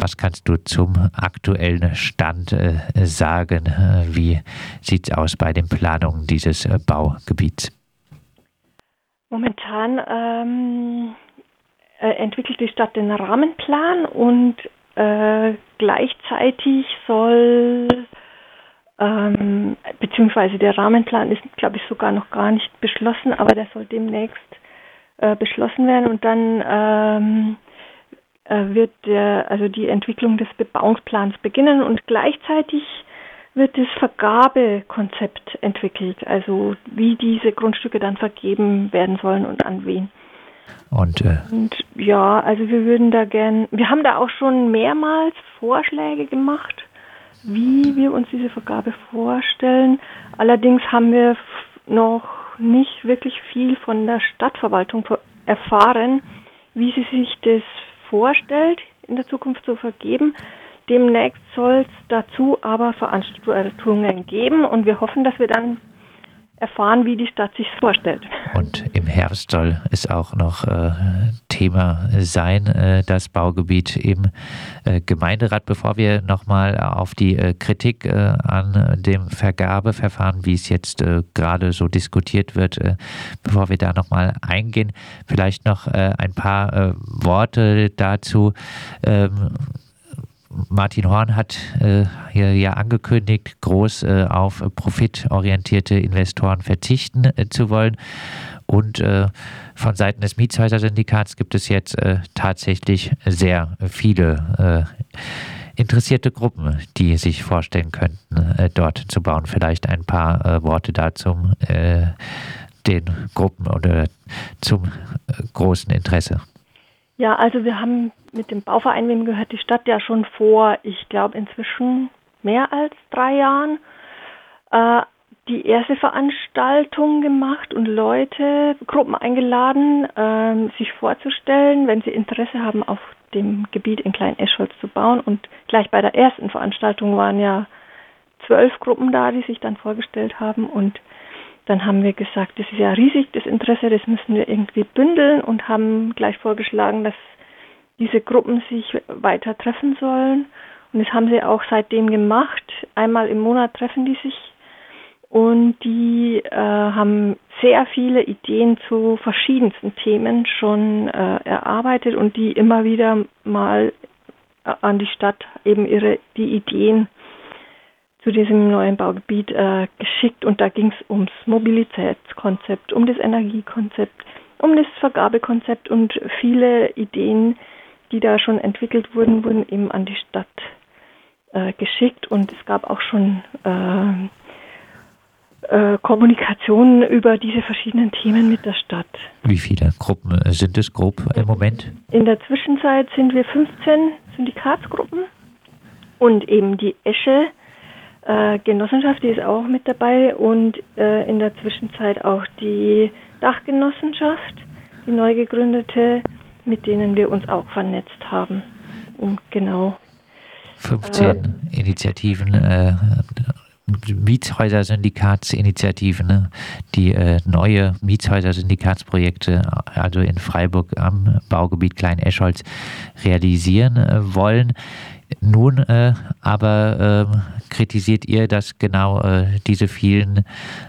Was kannst du zum aktuellen Stand äh, sagen? Wie sieht es aus bei den Planungen dieses äh, Baugebiets? Momentan ähm, äh, entwickelt die Stadt den Rahmenplan und äh, gleichzeitig soll ähm, beziehungsweise der Rahmenplan ist, glaube ich, sogar noch gar nicht beschlossen, aber der soll demnächst äh, beschlossen werden und dann ähm, äh, wird der, also die Entwicklung des Bebauungsplans beginnen und gleichzeitig wird das Vergabekonzept entwickelt, also wie diese Grundstücke dann vergeben werden sollen und an wen. Und, äh und ja, also wir würden da gern, wir haben da auch schon mehrmals Vorschläge gemacht wie wir uns diese Vergabe vorstellen. Allerdings haben wir noch nicht wirklich viel von der Stadtverwaltung erfahren, wie sie sich das vorstellt, in der Zukunft zu vergeben. Demnächst soll es dazu aber Veranstaltungen geben und wir hoffen, dass wir dann erfahren, wie die Stadt sich vorstellt. Und im Herbst soll es auch noch äh, Thema sein, äh, das Baugebiet im äh, Gemeinderat. Bevor wir nochmal auf die äh, Kritik an dem Vergabeverfahren, wie es jetzt gerade so diskutiert wird, bevor wir da nochmal eingehen, vielleicht noch ein paar Worte dazu. Martin Horn hat äh, hier ja angekündigt, groß äh, auf profitorientierte Investoren verzichten äh, zu wollen. Und äh, von Seiten des Mietshäuser-Syndikats gibt es jetzt äh, tatsächlich sehr viele äh, interessierte Gruppen, die sich vorstellen könnten, dort zu bauen. Vielleicht ein paar Worte dazu, den Gruppen oder zum großen Interesse. Ja, also wir haben mit dem Bauverein, wem gehört die Stadt ja schon vor, ich glaube inzwischen mehr als drei Jahren, äh, die erste Veranstaltung gemacht und Leute, Gruppen eingeladen, äh, sich vorzustellen, wenn sie Interesse haben, auf dem Gebiet in Klein Eschholz zu bauen. Und gleich bei der ersten Veranstaltung waren ja zwölf Gruppen da, die sich dann vorgestellt haben und dann haben wir gesagt, das ist ja riesig, das Interesse, das müssen wir irgendwie bündeln und haben gleich vorgeschlagen, dass diese Gruppen sich weiter treffen sollen. Und das haben sie auch seitdem gemacht. Einmal im Monat treffen die sich und die äh, haben sehr viele Ideen zu verschiedensten Themen schon äh, erarbeitet und die immer wieder mal an die Stadt eben ihre die Ideen zu diesem neuen Baugebiet äh, geschickt und da ging es ums Mobilitätskonzept, um das Energiekonzept, um das Vergabekonzept und viele Ideen, die da schon entwickelt wurden, wurden eben an die Stadt äh, geschickt und es gab auch schon äh, äh Kommunikationen über diese verschiedenen Themen mit der Stadt. Wie viele Gruppen sind es grob im Moment? In der Zwischenzeit sind wir 15 Syndikatsgruppen und eben die Esche äh, Genossenschaft, die ist auch mit dabei und äh, in der Zwischenzeit auch die Dachgenossenschaft, die neu gegründete, mit denen wir uns auch vernetzt haben. Und genau. 15 äh, Initiativen, äh, Mietshäuser-Syndikatsinitiativen, ne? die äh, neue Mietshäuser-Syndikatsprojekte, also in Freiburg am Baugebiet Klein-Eschholz, realisieren äh, wollen. Nun äh, aber äh, kritisiert ihr, dass genau äh, diese vielen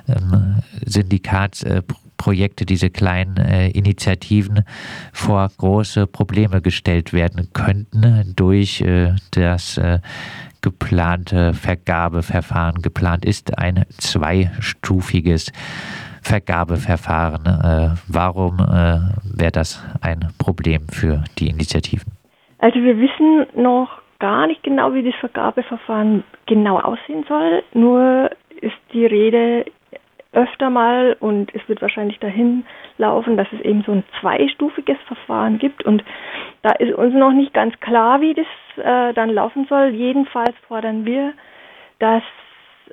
ähm, Syndikatsprojekte, diese kleinen äh, Initiativen vor große Probleme gestellt werden könnten durch äh, das äh, geplante Vergabeverfahren. Geplant ist ein zweistufiges Vergabeverfahren. warum wäre das ein Problem für die Initiativen? Also wir wissen noch gar nicht genau, wie das Vergabeverfahren genau aussehen soll. Nur ist die Rede öfter mal und es wird wahrscheinlich dahin laufen, dass es eben so ein zweistufiges Verfahren gibt und da ist uns noch nicht ganz klar, wie das äh, dann laufen soll. Jedenfalls fordern wir, dass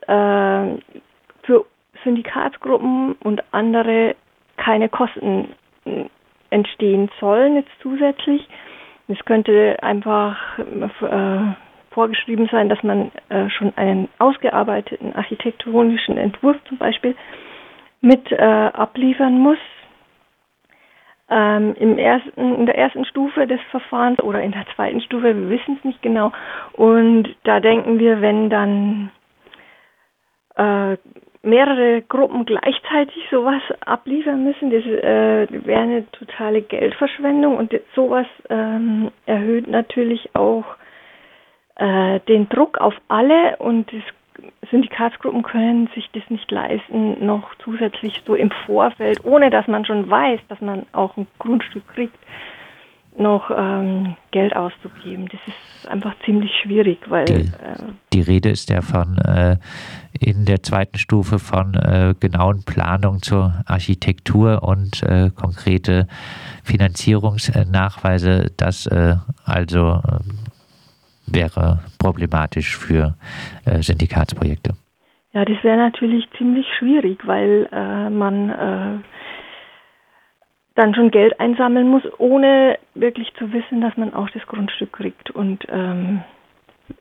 äh, für Syndikatsgruppen und andere keine Kosten entstehen sollen jetzt zusätzlich es könnte einfach äh, vorgeschrieben sein, dass man äh, schon einen ausgearbeiteten architektonischen Entwurf zum Beispiel mit äh, abliefern muss. ähm, im ersten, in der ersten Stufe des Verfahrens oder in der zweiten Stufe, wir wissen es nicht genau. Und da denken wir, wenn dann äh, mehrere Gruppen gleichzeitig sowas abliefern müssen, das äh, wäre eine totale Geldverschwendung und sowas ähm, erhöht natürlich auch äh, den Druck auf alle und das Syndikatsgruppen können sich das nicht leisten, noch zusätzlich so im Vorfeld, ohne dass man schon weiß, dass man auch ein Grundstück kriegt, noch ähm, Geld auszugeben. Das ist einfach ziemlich schwierig, weil die, äh, die Rede ist ja von äh, in der zweiten Stufe von äh, genauen Planungen zur Architektur und äh, konkrete Finanzierungsnachweise, das äh, also ähm, wäre problematisch für äh, Syndikatsprojekte. Ja, das wäre natürlich ziemlich schwierig, weil man dann schon Geld einsammeln muss, ohne wirklich zu wissen, dass man auch das Grundstück kriegt. Und ähm,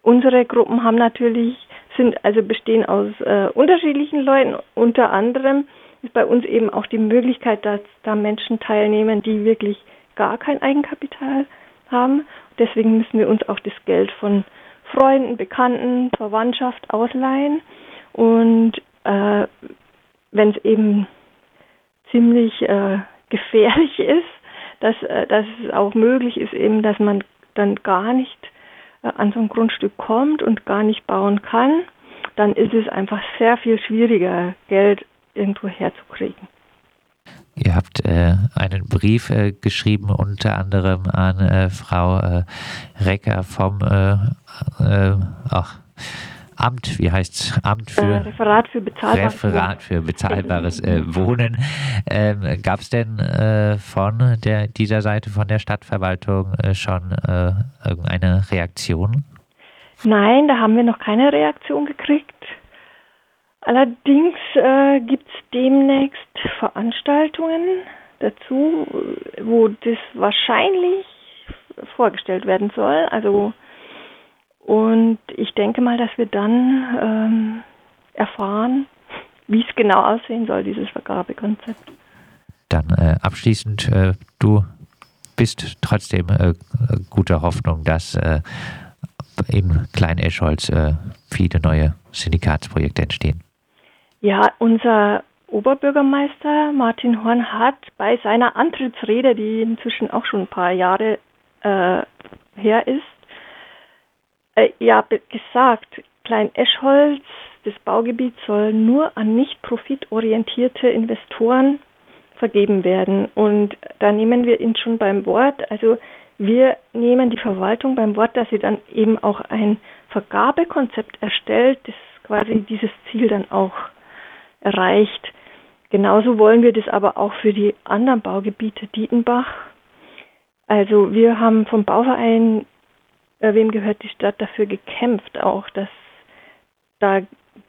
unsere Gruppen haben natürlich, sind also bestehen aus äh, unterschiedlichen Leuten. Unter anderem ist bei uns eben auch die Möglichkeit, dass da Menschen teilnehmen, die wirklich gar kein Eigenkapital haben Deswegen müssen wir uns auch das Geld von Freunden, Bekannten, Verwandtschaft ausleihen. Und äh, wenn es eben ziemlich äh, gefährlich ist, dass, äh, dass es auch möglich ist, eben, dass man dann gar nicht äh, an so ein Grundstück kommt und gar nicht bauen kann, dann ist es einfach sehr viel schwieriger, Geld irgendwo herzukriegen. Ihr habt äh, einen Brief äh, geschrieben, unter anderem an äh, Frau äh, Recker vom ach, Amt, wie heißt es? Amt für Referat für bezahlbares Referat für bezahlbares Wohnen. Ähm, Gab es denn von der, dieser Seite von der Stadtverwaltung schon irgendeine Reaktion? Nein, da haben wir noch keine Reaktion gekriegt. Allerdings äh, gibt es demnächst Veranstaltungen dazu, wo das wahrscheinlich vorgestellt werden soll. Also und ich denke mal, dass wir dann ähm, erfahren, wie es genau aussehen soll, dieses Vergabekonzept. Dann äh, abschließend, äh, du bist trotzdem äh, guter Hoffnung, dass äh, in Klein-Eschholz äh, viele neue Syndikatsprojekte entstehen. Ja, unser Oberbürgermeister Martin Horn hat bei seiner Antrittsrede, die inzwischen auch schon ein paar Jahre äh, her ist, äh, ja gesagt, Klein Eschholz, das Baugebiet soll nur an nicht profitorientierte Investoren vergeben werden. Und da nehmen wir ihn schon beim Wort. Also wir nehmen die Verwaltung beim Wort, dass sie dann eben auch ein Vergabekonzept erstellt, das quasi dieses Ziel dann auch erreicht. Genauso wollen wir das aber auch für die anderen Baugebiete Dietenbach. Also wir haben vom Bauverein, äh, wem gehört die Stadt, dafür gekämpft auch, dass da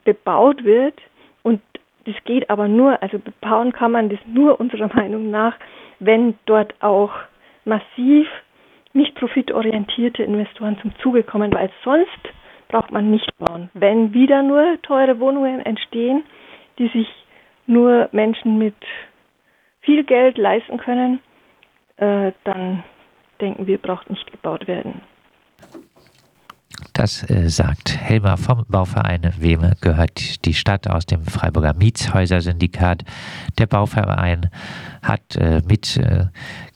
bebaut wird. Und das geht aber nur, also bebauen kann man das nur unserer Meinung nach, wenn dort auch massiv nicht profitorientierte Investoren zum Zuge kommen, weil sonst braucht man nicht bauen. Wenn wieder nur teure Wohnungen entstehen, die sich nur Menschen mit viel Geld leisten können, äh, dann denken wir, braucht nicht gebaut werden. Das äh, sagt Helmer vom Bauverein Wem gehört die Stadt aus dem Freiburger Mietshäuser-Syndikat. Der Bauverein hat äh, mit, äh,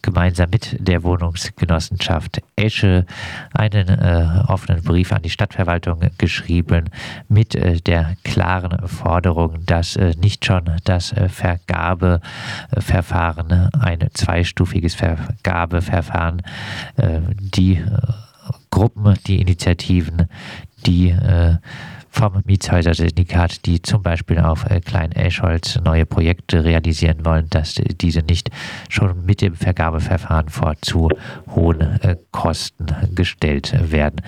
gemeinsam mit der Wohnungsgenossenschaft Esche einen äh, offenen Brief an die Stadtverwaltung geschrieben mit äh, der klaren Forderung, dass äh, nicht schon das Vergabeverfahren, ein zweistufiges Vergabeverfahren, die Gruppen, die Initiativen, die äh, vom Mietshäuser-Syndikat, die zum Beispiel auf äh, Klein-Eschholz neue Projekte realisieren wollen, dass diese nicht schon mit dem Vergabeverfahren vor zu hohen äh, Kosten gestellt werden.